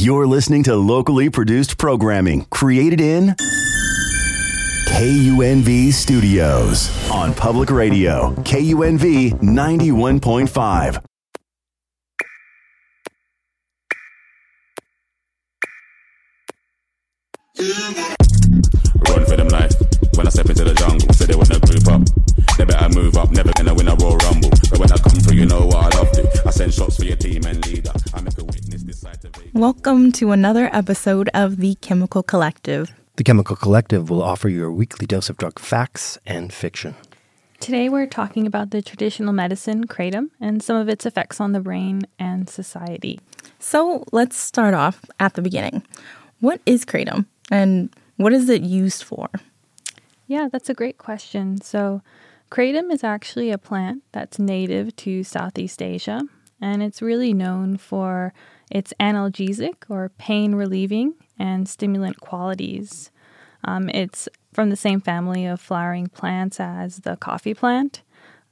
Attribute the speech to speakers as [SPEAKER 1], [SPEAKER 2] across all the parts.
[SPEAKER 1] You're listening to locally produced programming created in KUNV Studios on Public Radio, KUNV 91.5.
[SPEAKER 2] Run for them life. When I step into the jungle, say they wanna group up. They better move up, never gonna win a Royal Rumble. But when I come through, you know what I love to. I send shots for your team and leader. I make a be.
[SPEAKER 3] Welcome to another episode of The Chemical Collective.
[SPEAKER 4] The Chemical Collective will offer you a weekly dose of drug facts and fiction.
[SPEAKER 5] Today we're talking about the traditional medicine, kratom, and some of its effects on the brain and society.
[SPEAKER 3] So let's start off at the beginning. What is kratom and what is it used for?
[SPEAKER 5] Yeah, that's a great question. So, kratom is actually a plant that's native to Southeast Asia, and it's really known for its analgesic or pain relieving and stimulant qualities. Um, it's from the same family of flowering plants as the coffee plant.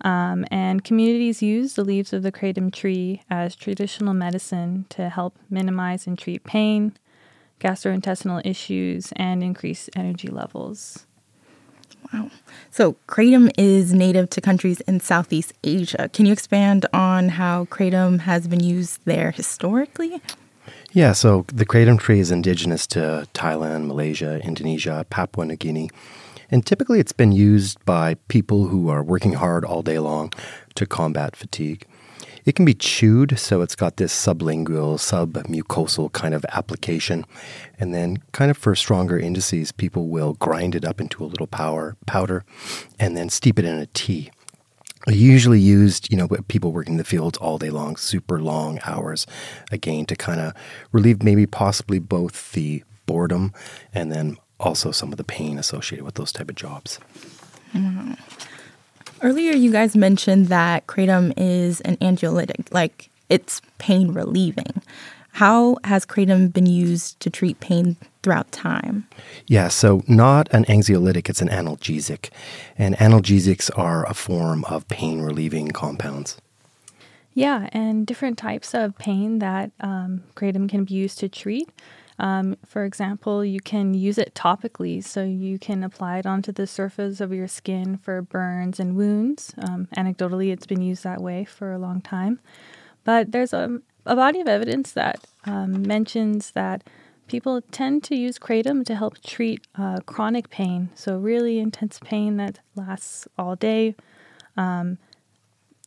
[SPEAKER 5] Um, and communities use the leaves of the kratom tree as traditional medicine to help minimize and treat pain, gastrointestinal issues, and increase energy levels.
[SPEAKER 3] Wow. So, kratom is native to countries in Southeast Asia. Can you expand on how kratom has been used there historically?
[SPEAKER 4] Yeah, so the kratom tree is indigenous to Thailand, Malaysia, Indonesia, Papua New Guinea. And typically it's been used by people who are working hard all day long to combat fatigue. It can be chewed, so it's got this sublingual, submucosal kind of application. And then, kind of for stronger indices, people will grind it up into a little power, powder and then steep it in a tea. Usually used, you know, people working in the fields all day long, super long hours, again, to kind of relieve maybe possibly both the boredom and then also some of the pain associated with those type of jobs. Mm-hmm.
[SPEAKER 3] Earlier, you guys mentioned that kratom is an anxiolytic, like it's pain relieving. How has kratom been used to treat pain throughout time?
[SPEAKER 4] Yeah, so not an anxiolytic, it's an analgesic. And analgesics are a form of pain relieving compounds.
[SPEAKER 5] Yeah, and different types of pain that um, kratom can be used to treat. Um, for example, you can use it topically, so you can apply it onto the surface of your skin for burns and wounds. Um, anecdotally, it's been used that way for a long time. But there's a, a body of evidence that um, mentions that people tend to use kratom to help treat uh, chronic pain, so really intense pain that lasts all day. Um,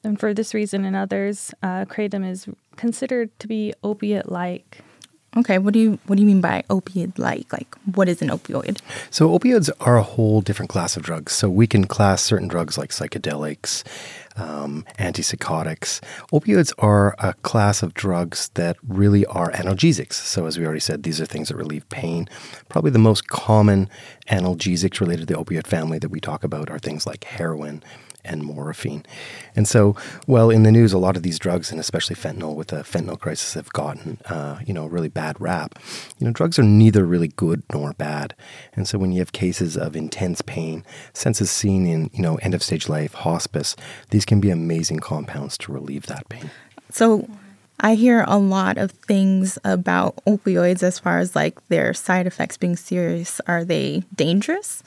[SPEAKER 5] and for this reason and others, uh, kratom is considered to be opiate like.
[SPEAKER 3] Okay, what do you what do you mean by opioid like? Like what is an opioid?
[SPEAKER 4] So, opioids are a whole different class of drugs. So, we can class certain drugs like psychedelics, um, antipsychotics. Opioids are a class of drugs that really are analgesics. So, as we already said, these are things that relieve pain. Probably the most common analgesics related to the opioid family that we talk about are things like heroin and morphine. And so, well, in the news, a lot of these drugs, and especially fentanyl, with the fentanyl crisis, have gotten, uh, you know, a really bad rap. You know, drugs are neither really good nor bad. And so, when you have cases of intense pain, senses seen in, you know, end of stage life, hospice, these can be amazing compounds to relieve that pain.
[SPEAKER 3] So, I hear a lot of things about opioids as far as like their side effects being serious. Are they dangerous?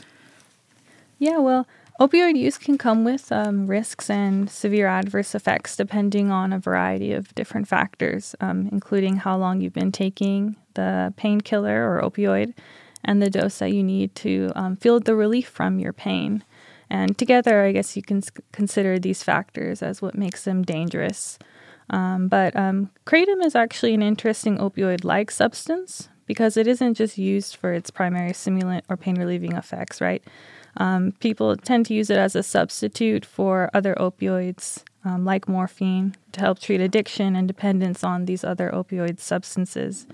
[SPEAKER 5] Yeah, well, opioid use can come with um, risks and severe adverse effects depending on a variety of different factors, um, including how long you've been taking the painkiller or opioid and the dose that you need to um, feel the relief from your pain. And together, I guess you can consider these factors as what makes them dangerous. Um, but um, kratom is actually an interesting opioid like substance because it isn't just used for its primary stimulant or pain relieving effects, right? Um, people tend to use it as a substitute for other opioids um, like morphine to help treat addiction and dependence on these other opioid substances.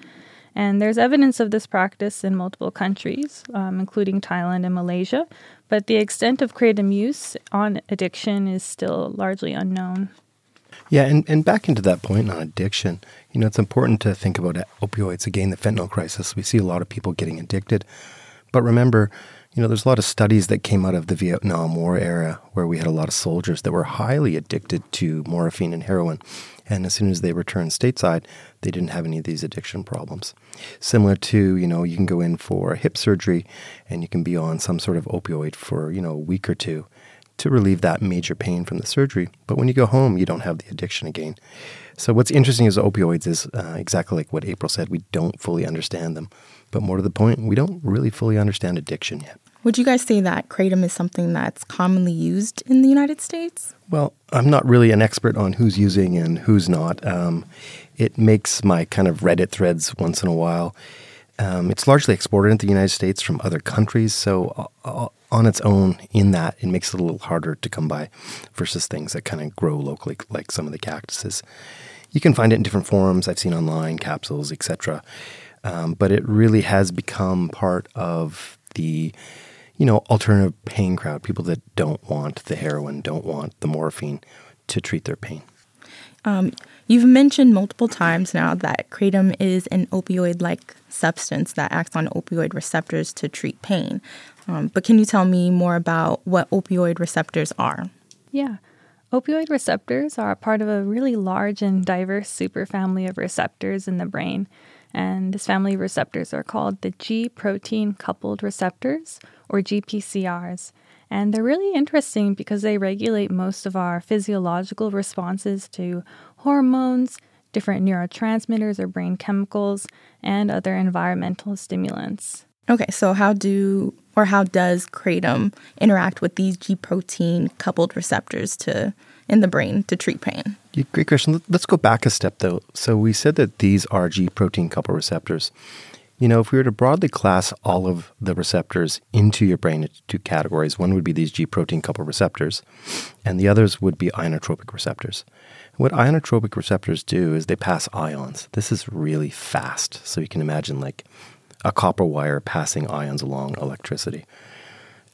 [SPEAKER 5] And there's evidence of this practice in multiple countries, um, including Thailand and Malaysia, but the extent of kratom use on addiction is still largely unknown.
[SPEAKER 4] Yeah, and, and back into that point on addiction, you know, it's important to think about opioids. Again, the fentanyl crisis, we see a lot of people getting addicted. But remember, you know, there's a lot of studies that came out of the Vietnam War era where we had a lot of soldiers that were highly addicted to morphine and heroin. And as soon as they returned stateside, they didn't have any of these addiction problems. Similar to, you know, you can go in for hip surgery and you can be on some sort of opioid for, you know, a week or two to relieve that major pain from the surgery. But when you go home, you don't have the addiction again. So what's interesting is opioids is uh, exactly like what April said. We don't fully understand them. But more to the point, we don't really fully understand addiction yet.
[SPEAKER 3] Would you guys say that kratom is something that's commonly used in the United States?
[SPEAKER 4] Well, I'm not really an expert on who's using and who's not. Um, it makes my kind of Reddit threads once in a while. Um, it's largely exported into the United States from other countries, so uh, uh, on its own, in that, it makes it a little harder to come by versus things that kind of grow locally, like some of the cactuses. You can find it in different forms. I've seen online capsules, etc. Um, but it really has become part of the you know, alternative pain crowd, people that don't want the heroin, don't want the morphine to treat their pain.
[SPEAKER 3] Um, you've mentioned multiple times now that kratom is an opioid like substance that acts on opioid receptors to treat pain. Um, but can you tell me more about what opioid receptors are?
[SPEAKER 5] Yeah. Opioid receptors are a part of a really large and diverse superfamily of receptors in the brain. And this family of receptors are called the G protein coupled receptors, or GPCRs. And they're really interesting because they regulate most of our physiological responses to hormones, different neurotransmitters or brain chemicals, and other environmental stimulants.
[SPEAKER 3] Okay, so how do or how does kratom interact with these G protein coupled receptors to in the brain to treat pain?
[SPEAKER 4] Yeah, great question. Let's go back a step though. So we said that these are G protein coupled receptors. You know, if we were to broadly class all of the receptors into your brain into two categories, one would be these G protein coupled receptors, and the others would be ionotropic receptors. What ionotropic receptors do is they pass ions. This is really fast. So you can imagine like a copper wire passing ions along electricity.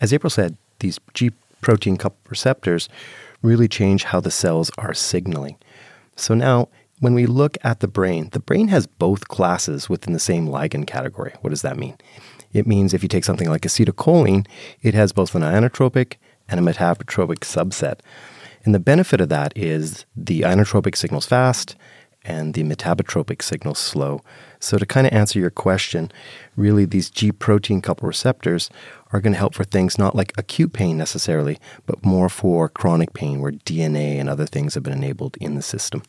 [SPEAKER 4] As April said, these G protein coupled receptors really change how the cells are signaling. So now when we look at the brain, the brain has both classes within the same ligand category. What does that mean? It means if you take something like acetylcholine, it has both an ionotropic and a metabotropic subset. And the benefit of that is the ionotropic signal's fast and the metabotropic signal's slow. So, to kind of answer your question, really these G protein coupled receptors are going to help for things not like acute pain necessarily, but more for chronic pain where DNA and other things have been enabled in the system.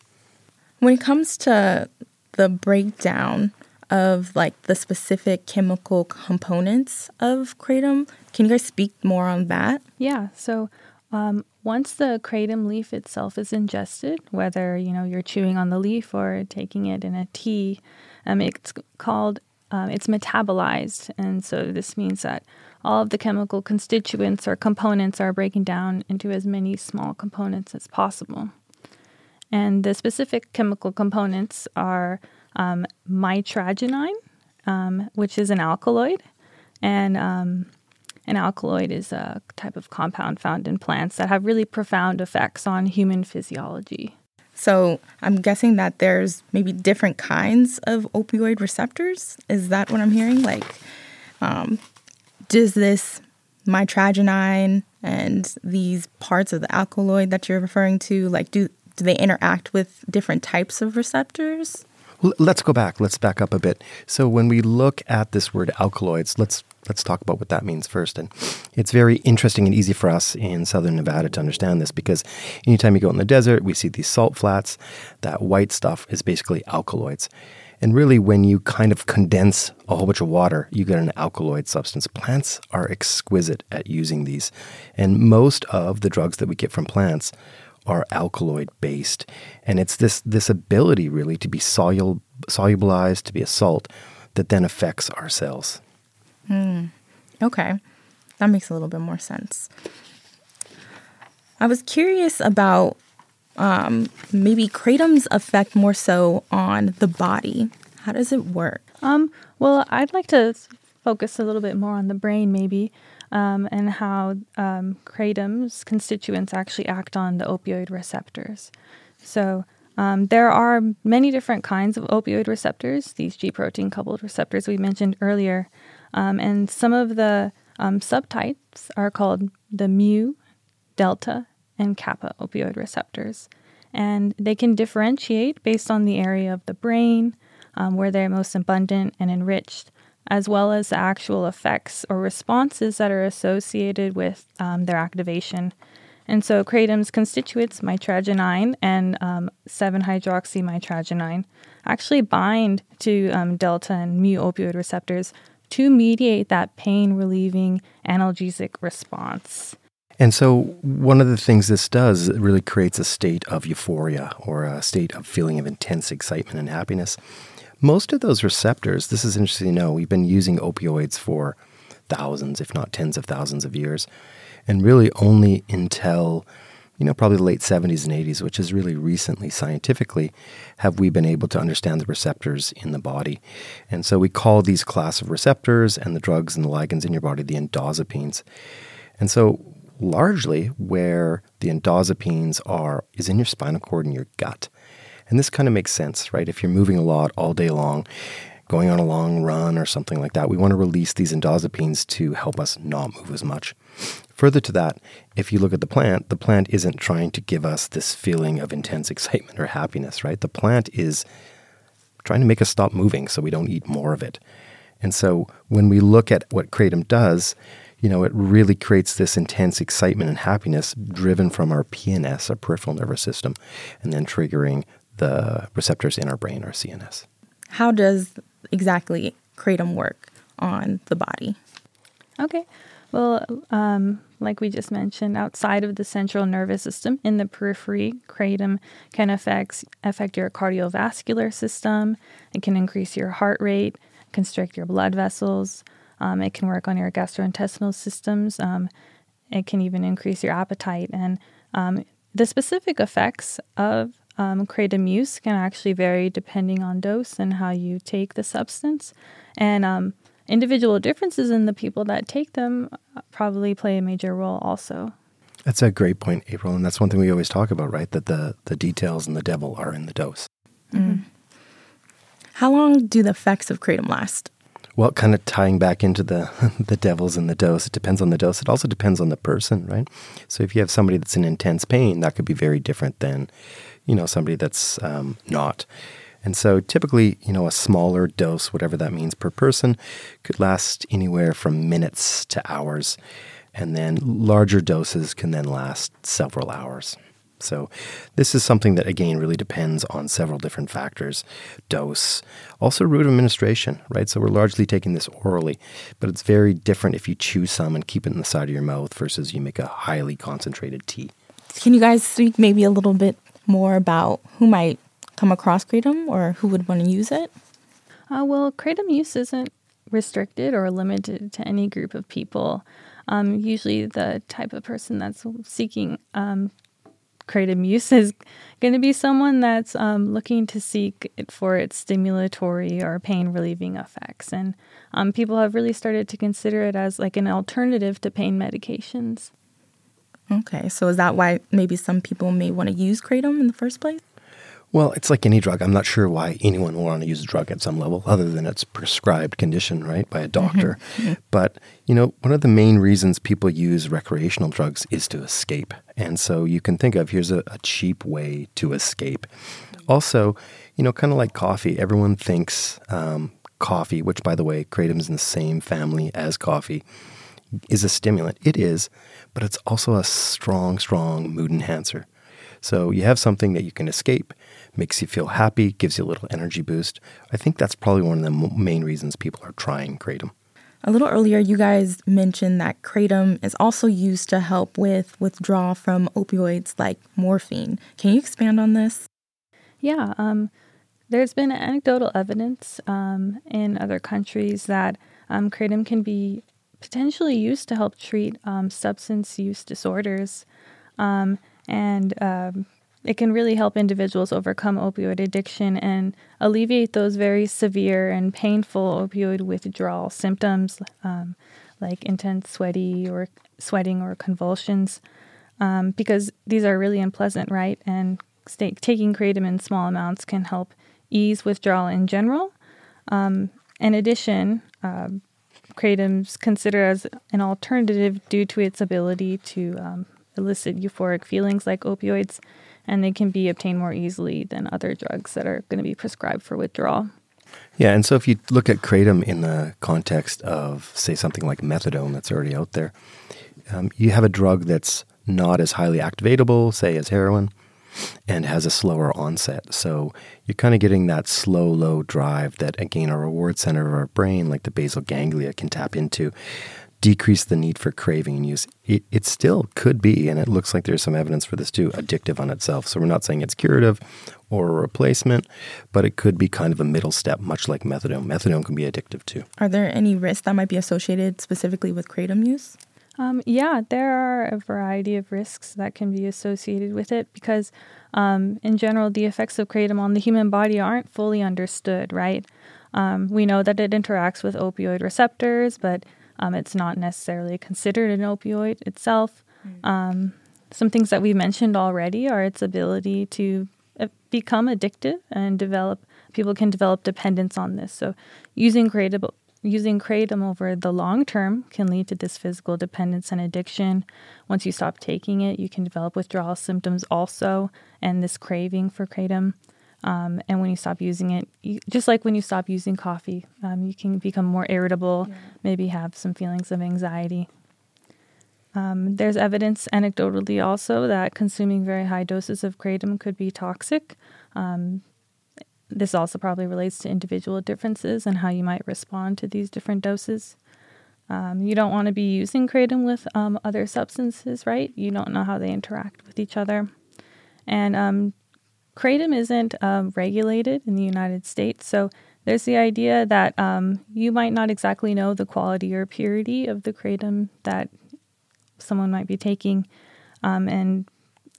[SPEAKER 3] When it comes to the breakdown of like the specific chemical components of kratom, can you guys speak more on that?
[SPEAKER 5] Yeah. So um, once the kratom leaf itself is ingested, whether you know you're chewing on the leaf or taking it in a tea, um, it's called um, it's metabolized, and so this means that all of the chemical constituents or components are breaking down into as many small components as possible. And the specific chemical components are um, mitragynine, um, which is an alkaloid, and um, an alkaloid is a type of compound found in plants that have really profound effects on human physiology.
[SPEAKER 3] So I'm guessing that there's maybe different kinds of opioid receptors. Is that what I'm hearing? Like, um, does this mitragynine and these parts of the alkaloid that you're referring to, like, do do they interact with different types of receptors?
[SPEAKER 4] Let's go back. Let's back up a bit. So when we look at this word alkaloids, let's let's talk about what that means first. And it's very interesting and easy for us in southern Nevada to understand this because anytime you go in the desert, we see these salt flats. That white stuff is basically alkaloids. And really, when you kind of condense a whole bunch of water, you get an alkaloid substance. Plants are exquisite at using these. And most of the drugs that we get from plants are alkaloid based. And it's this, this ability really to be solul- solubilized, to be a salt, that then affects our cells.
[SPEAKER 3] Mm. Okay. That makes a little bit more sense. I was curious about um, maybe kratom's effect more so on the body. How does it work?
[SPEAKER 5] Um, well, I'd like to focus a little bit more on the brain, maybe um, and how um, kratom's constituents actually act on the opioid receptors. So um, there are many different kinds of opioid receptors, these G protein coupled receptors we mentioned earlier, um, and some of the um, subtypes are called the mu, delta, and kappa opioid receptors. and they can differentiate based on the area of the brain um, where they're most abundant and enriched, as well as the actual effects or responses that are associated with um, their activation. And so, kratom's constituents, mitragynine and um, 7 hydroxymitragynine, actually bind to um, delta and mu opioid receptors to mediate that pain relieving analgesic response.
[SPEAKER 4] And so, one of the things this does really creates a state of euphoria or a state of feeling of intense excitement and happiness. Most of those receptors, this is interesting to know, we've been using opioids for thousands, if not tens of thousands of years. And really only until, you know, probably the late 70s and 80s, which is really recently scientifically, have we been able to understand the receptors in the body. And so we call these class of receptors and the drugs and the ligands in your body the endozapines. And so largely where the endozapines are is in your spinal cord and your gut. And this kind of makes sense, right? If you're moving a lot all day long, going on a long run or something like that, we want to release these endozapines to help us not move as much. Further to that, if you look at the plant, the plant isn't trying to give us this feeling of intense excitement or happiness, right? The plant is trying to make us stop moving so we don't eat more of it. And so when we look at what kratom does, you know, it really creates this intense excitement and happiness driven from our PNS, our peripheral nervous system, and then triggering the receptors in our brain, or CNS.
[SPEAKER 3] How does exactly kratom work on the body?
[SPEAKER 5] Okay. Well, um, like we just mentioned, outside of the central nervous system, in the periphery, kratom can affect, affect your cardiovascular system. It can increase your heart rate, constrict your blood vessels, um, it can work on your gastrointestinal systems. Um, it can even increase your appetite. And um, the specific effects of um, kratom use can actually vary depending on dose and how you take the substance. And um, individual differences in the people that take them uh, probably play a major role also.
[SPEAKER 4] That's a great point, April. And that's one thing we always talk about, right? That the, the details and the devil are in the dose.
[SPEAKER 3] Mm. How long do the effects of kratom last?
[SPEAKER 4] Well, kind of tying back into the the devils and the dose, it depends on the dose. It also depends on the person, right? So if you have somebody that's in intense pain, that could be very different than, you know, somebody that's um, not. And so typically, you know, a smaller dose, whatever that means per person, could last anywhere from minutes to hours. And then larger doses can then last several hours. So, this is something that, again, really depends on several different factors dose, also route of administration, right? So, we're largely taking this orally, but it's very different if you chew some and keep it in the side of your mouth versus you make a highly concentrated tea.
[SPEAKER 3] Can you guys speak maybe a little bit more about who might come across Kratom or who would want to use it?
[SPEAKER 5] Uh, well, Kratom use isn't restricted or limited to any group of people. Um, usually, the type of person that's seeking um, kratom use is going to be someone that's um, looking to seek it for its stimulatory or pain relieving effects. And um, people have really started to consider it as like an alternative to pain medications.
[SPEAKER 3] Okay, so is that why maybe some people may want to use kratom in the first place?
[SPEAKER 4] Well, it's like any drug. I'm not sure why anyone would want to use a drug at some level, other than it's prescribed condition, right, by a doctor. Mm-hmm. But, you know, one of the main reasons people use recreational drugs is to escape. And so you can think of here's a, a cheap way to escape. Also, you know, kind of like coffee, everyone thinks um, coffee, which, by the way, kratom's in the same family as coffee, is a stimulant. It is, but it's also a strong, strong mood enhancer. So you have something that you can escape makes you feel happy, gives you a little energy boost. I think that's probably one of the main reasons people are trying Kratom.
[SPEAKER 3] A little earlier, you guys mentioned that Kratom is also used to help with withdrawal from opioids like morphine. Can you expand on this?
[SPEAKER 5] Yeah, um, there's been anecdotal evidence um, in other countries that um, Kratom can be potentially used to help treat um, substance use disorders. Um, and um, it can really help individuals overcome opioid addiction and alleviate those very severe and painful opioid withdrawal symptoms um, like intense sweaty or sweating or convulsions. Um, because these are really unpleasant right? And st- taking kratom in small amounts can help ease withdrawal in general. Um, in addition kratom's considered as an alternative due to its ability to um, elicit euphoric feelings like opioids and they can be obtained more easily than other drugs that are going to be prescribed for withdrawal.
[SPEAKER 4] Yeah, and so if you look at kratom in the context of, say, something like methadone that's already out there, um, you have a drug that's not as highly activatable, say, as heroin, and has a slower onset. So you're kind of getting that slow, low drive that, again, our reward center of our brain, like the basal ganglia, can tap into, decrease the need for craving and use. It, it still could be, and it looks like there's some evidence for this too, addictive on itself. So we're not saying it's curative or a replacement, but it could be kind of a middle step, much like methadone. Methadone can be addictive too.
[SPEAKER 3] Are there any risks that might be associated specifically with kratom use?
[SPEAKER 5] Um, yeah, there are a variety of risks that can be associated with it because, um, in general, the effects of kratom on the human body aren't fully understood, right? Um, we know that it interacts with opioid receptors, but um, it's not necessarily considered an opioid itself. Mm. some things that we've mentioned already are its ability to uh, become addictive and develop, people can develop dependence on this. So, using kratom using kratom over the long term can lead to this physical dependence and addiction. Once you stop taking it, you can develop withdrawal symptoms also, and this craving for kratom. Um, and when you stop using it, you, just like when you stop using coffee, um, you can become more irritable, yeah. maybe have some feelings of anxiety. Um, there's evidence anecdotally also that consuming very high doses of kratom could be toxic. Um, this also probably relates to individual differences and how you might respond to these different doses. Um, you don't want to be using kratom with um, other substances, right? You don't know how they interact with each other. And um, kratom isn't um, regulated in the United States, so there's the idea that um, you might not exactly know the quality or purity of the kratom that someone might be taking. Um, and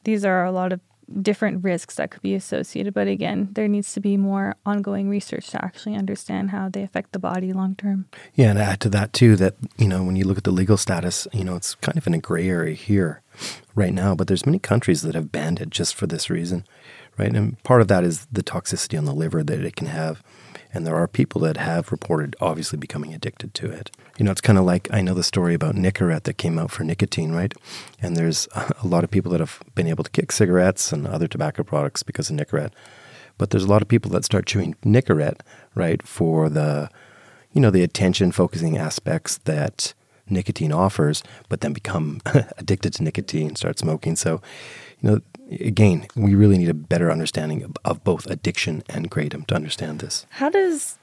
[SPEAKER 5] these are a lot of different risks that could be associated. But again, there needs to be more ongoing research to actually understand how they affect the body long term.
[SPEAKER 4] Yeah, and add to that too that you know when you look at the legal status, you know it's kind of in a gray area here right now. But there's many countries that have banned it just for this reason, right? And part of that is the toxicity on the liver that it can have. And there are people that have reported obviously becoming addicted to it. You know, it's kind of like I know the story about Nicorette that came out for nicotine, right? And there's a lot of people that have been able to kick cigarettes and other tobacco products because of Nicorette. But there's a lot of people that start chewing Nicorette, right, for the, you know, the attention focusing aspects that nicotine offers, but then become addicted to nicotine, and start smoking. So, you know, again, we really need a better understanding of, of both addiction and kratom to understand this.
[SPEAKER 3] How does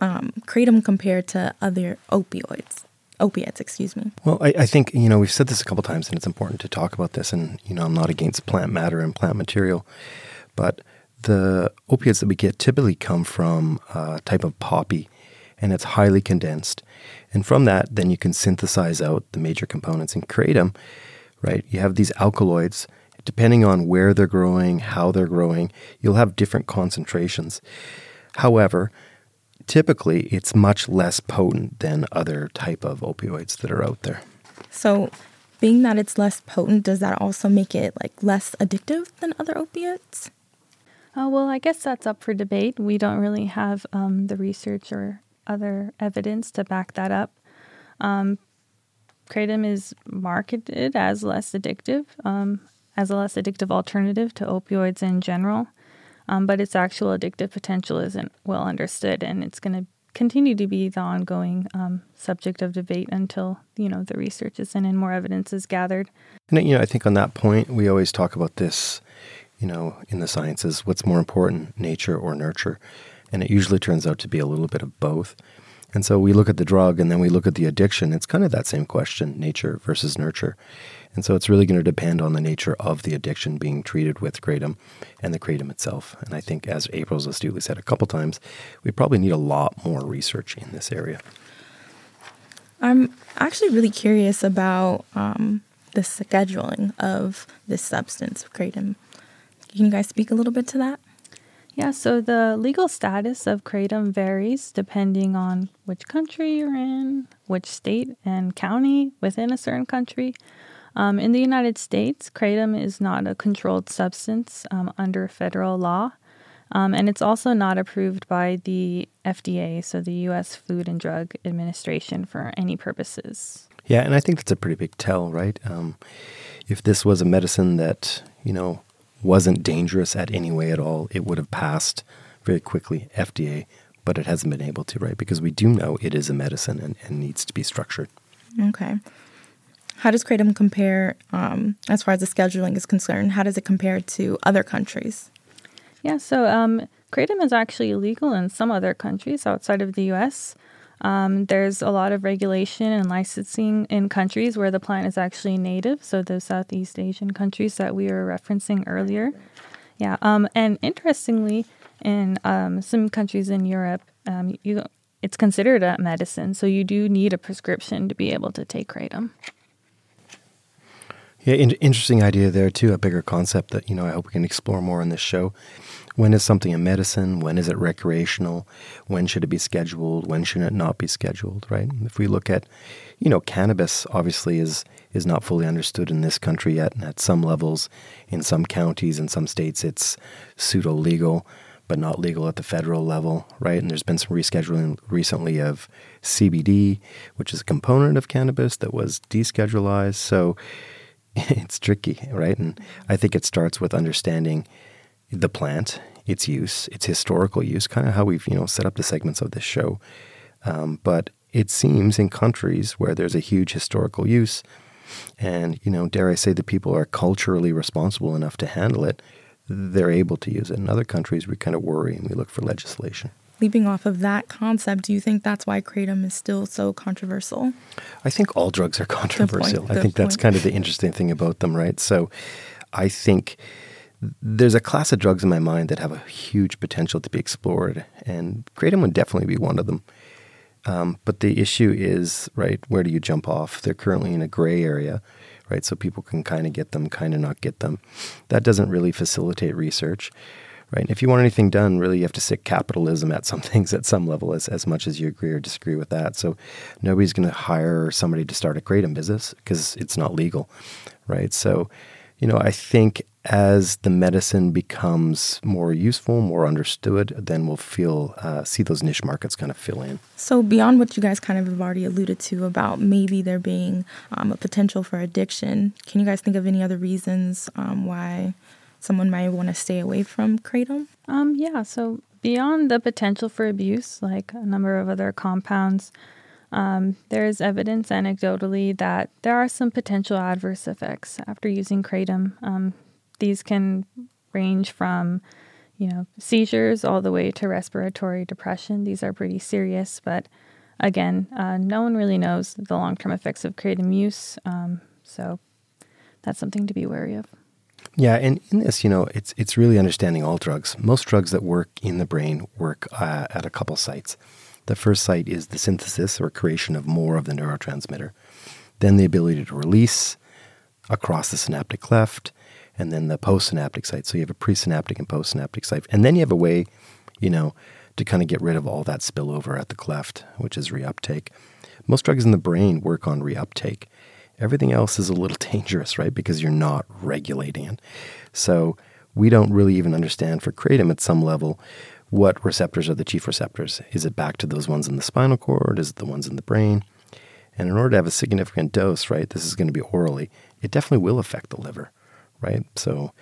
[SPEAKER 3] um, kratom compare to other opioids? Opiates, excuse me.
[SPEAKER 4] Well, I, I, think, you know, we've said this a couple times and it's important to talk about this. And, you know, I'm not against plant matter and plant material, but the opiates that we get typically come from a type of poppy and it's highly condensed. And from that, then you can synthesize out the major components and kratom, right? You have these alkaloids depending on where they're growing, how they're growing, you'll have different concentrations. However, typically it's much less potent than other type of opioids that are out there.
[SPEAKER 3] So, being that it's less potent, does that also make it like less addictive than other opiates?
[SPEAKER 5] Uh, well, I guess that's up for debate. We don't really have um, the research or other evidence to back that up. Um, kratom is marketed as less addictive. Um, as a less addictive alternative to opioids in general, um, but its actual addictive potential isn't well understood, and it's going to continue to be the ongoing um, subject of debate until you know the research is in and more evidence is gathered.
[SPEAKER 4] And you know, I think on that point, we always talk about this, you know, in the sciences, what's more important, nature or nurture, and it usually turns out to be a little bit of both. And so we look at the drug and then we look at the addiction. It's kind of that same question, nature versus nurture. And so it's really going to depend on the nature of the addiction being treated with kratom and the kratom itself. And I think, as April's astutely said a couple times, we probably need a lot more research in this area.
[SPEAKER 3] I'm actually really curious about um, the scheduling of this substance, kratom. Can you guys speak a little bit to that?
[SPEAKER 5] Yeah, so the legal status of kratom varies depending on which country you're in, which state and county within a certain country. Um, in the United States, kratom is not a controlled substance um, under federal law, um, and it's also not approved by the FDA, so the U.S. Food and Drug Administration, for any purposes.
[SPEAKER 4] Yeah, and I think that's a pretty big tell, right? Um, if this was a medicine that, you know, wasn't dangerous at any way at all, it would have passed very quickly FDA, but it hasn't been able to, right? Because we do know it is a medicine and, and needs to be structured.
[SPEAKER 3] Okay. How does Kratom compare, um, as far as the scheduling is concerned? How does it compare to other countries?
[SPEAKER 5] Yeah, so um, Kratom is actually illegal in some other countries outside of the US. Um, there's a lot of regulation and licensing in countries where the plant is actually native, so the Southeast Asian countries that we were referencing earlier. Yeah, um, and interestingly, in um, some countries in Europe, um, you it's considered a medicine, so you do need a prescription to be able to take kratom.
[SPEAKER 4] Yeah, in- interesting idea there too. A bigger concept that you know I hope we can explore more in this show. When is something a medicine? When is it recreational? When should it be scheduled? When should it not be scheduled? Right. If we look at, you know, cannabis obviously is is not fully understood in this country yet, and at some levels, in some counties, in some states, it's pseudo legal but not legal at the federal level, right? And there's been some rescheduling recently of CBD, which is a component of cannabis that was deschedulized. So it's tricky, right? And I think it starts with understanding the plant, its use, its historical use, kind of how we've you know set up the segments of this show. Um, but it seems in countries where there's a huge historical use, and you know, dare I say, the people are culturally responsible enough to handle it they're able to use it. In other countries, we kind of worry and we look for legislation.
[SPEAKER 3] Leaping off of that concept, do you think that's why kratom is still so controversial?
[SPEAKER 4] I think all drugs are controversial. I think that's kind of the interesting thing about them, right? So I think there's a class of drugs in my mind that have a huge potential to be explored, and kratom would definitely be one of them. Um, but the issue is, right, where do you jump off? They're currently in a gray area right? So people can kind of get them, kind of not get them. That doesn't really facilitate research, right? And if you want anything done, really, you have to stick capitalism at some things at some level, as, as much as you agree or disagree with that. So nobody's going to hire somebody to start a kratom business because it's not legal, right? So, you know, I think as the medicine becomes more useful, more understood, then we'll feel uh, see those niche markets kind of fill in.
[SPEAKER 3] So beyond what you guys kind of have already alluded to about maybe there being um, a potential for addiction, can you guys think of any other reasons um, why someone might want to stay away from kratom?
[SPEAKER 5] Um, yeah. So beyond the potential for abuse, like a number of other compounds. Um, there is evidence anecdotally that there are some potential adverse effects after using kratom. Um, these can range from, you know, seizures all the way to respiratory depression. These are pretty serious, but again, uh, no one really knows the long term effects of kratom use. Um, so that's something to be wary of.
[SPEAKER 4] Yeah, and in this, you know, it's it's really understanding all drugs. Most drugs that work in the brain work uh, at a couple sites. The first site is the synthesis or creation of more of the neurotransmitter, then the ability to release across the synaptic cleft, and then the postsynaptic site. So you have a presynaptic and postsynaptic site. And then you have a way, you know, to kind of get rid of all that spillover at the cleft, which is reuptake. Most drugs in the brain work on reuptake. Everything else is a little dangerous, right? Because you're not regulating it. So we don't really even understand for kratom at some level what receptors are the chief receptors. Is it back to those ones in the spinal cord? Is it the ones in the brain? And in order to have a significant dose, right, this is going to be orally, it definitely will affect the liver right? So,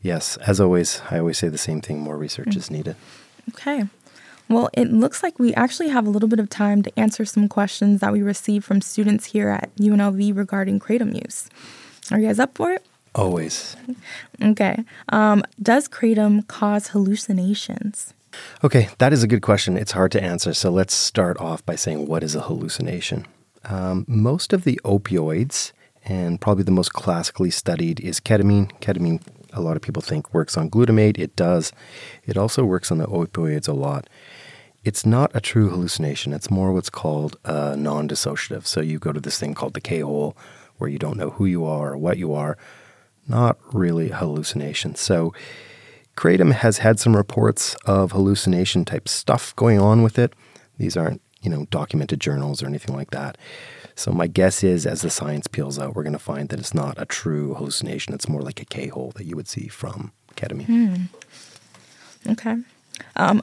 [SPEAKER 4] yes, as always, I always say the same thing more research is needed.
[SPEAKER 3] Okay. Well, it looks like we actually have a little bit of time to answer some questions that we received from students here at UNLV regarding kratom use. Are you guys up for it?
[SPEAKER 4] Always.
[SPEAKER 3] Okay. Um, does kratom cause hallucinations?
[SPEAKER 4] Okay, that is a good question. It's hard to answer. So let's start off by saying what is a hallucination? Um, most of the opioids and probably the most classically studied is ketamine. Ketamine, a lot of people think works on glutamate. It does. It also works on the opioids a lot. It's not a true hallucination. It's more what's called a non dissociative. So you go to this thing called the K hole where you don't know who you are or what you are. Not really a hallucination. So Kratom has had some reports of hallucination type stuff going on with it. These aren't, you know, documented journals or anything like that. So my guess is, as the science peels out, we're going to find that it's not a true hallucination. It's more like a K hole that you would see from ketamine.
[SPEAKER 3] Hmm. Okay. Um,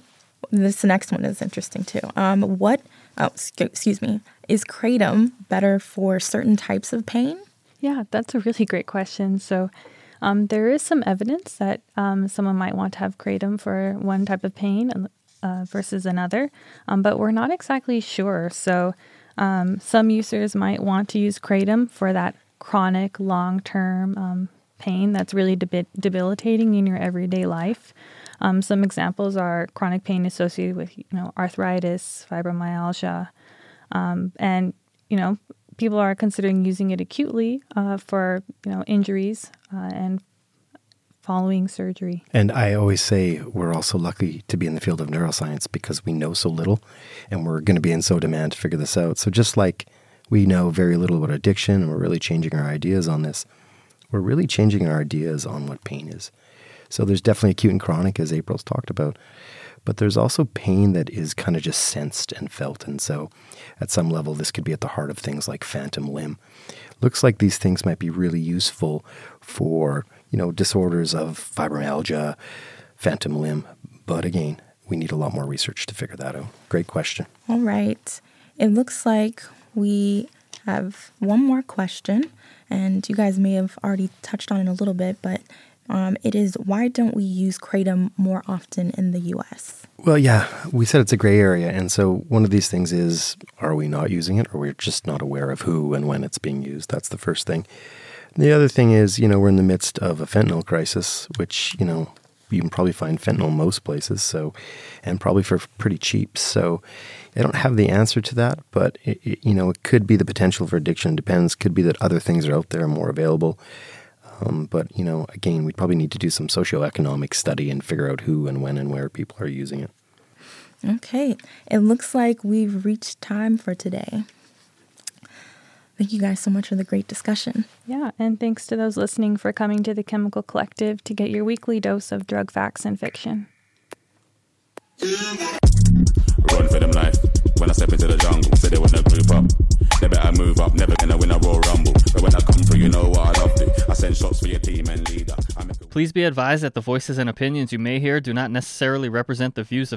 [SPEAKER 3] this next one is interesting too. Um, what? Oh, excuse me. Is kratom better for certain types of pain?
[SPEAKER 5] Yeah, that's a really great question. So, Um, there is some evidence that um, someone might want to have kratom for one type of pain uh, versus another, um, but we're not exactly sure. So um, some users might want to use kratom for that chronic, long term um, pain that's really debi- debilitating in your everyday life. Um, some examples are chronic pain associated with, you know, arthritis, fibromyalgia, um, and you know, people are considering using it acutely uh, for you know injuries uh, and following surgery.
[SPEAKER 4] And I always say we're also lucky to be in the field of neuroscience because we know so little, and we're going to be in so demand to figure this out. So just like we know very little about addiction, and we're really changing our ideas on this, we're really changing our ideas on what pain is. So there's definitely acute and chronic, as April's talked about. But there's also pain that is kind of just sensed and felt. And so at some level, this could be at the heart of things like phantom limb. Looks like these things might be really useful for, you know, disorders of fibromyalgia, phantom limb. But again, we need a lot more research to figure that out. Great question.
[SPEAKER 3] All right. It looks like we have one more question, and you guys may have already touched on it a little bit, but um, it is why don't we use kratom more often in the US?
[SPEAKER 4] Well, yeah, we said it's a gray area. And so one of these things is are we not using it or we're just not aware of who and when it's being used? That's the first thing. The other thing is, you know, we're in the midst of a fentanyl crisis, which, you know, you can probably find fentanyl most places, so and probably for pretty cheap. So I don't have the answer to that, but it, it, you know, it could be the potential for addiction. Depends. Could be that other things are out there more available. Um, but, you know, again, we'd probably need to do some socioeconomic study and figure out who and when and where people are using it.
[SPEAKER 3] Okay. It looks like we've reached time for today. Thank you guys so much for the great discussion.
[SPEAKER 5] Yeah, and thanks to those listening for coming to the Chemical Collective to get your weekly dose of drug facts and fiction.
[SPEAKER 2] Run for them life. When I step into the jungle, say they wanna group up. They better move up, never gonna win a Royal Rumble. But when I come through, you know what I love to. I send shots for your team and leader. I make a-
[SPEAKER 6] Please be advised that the voices and opinions you may hear do not necessarily represent the views of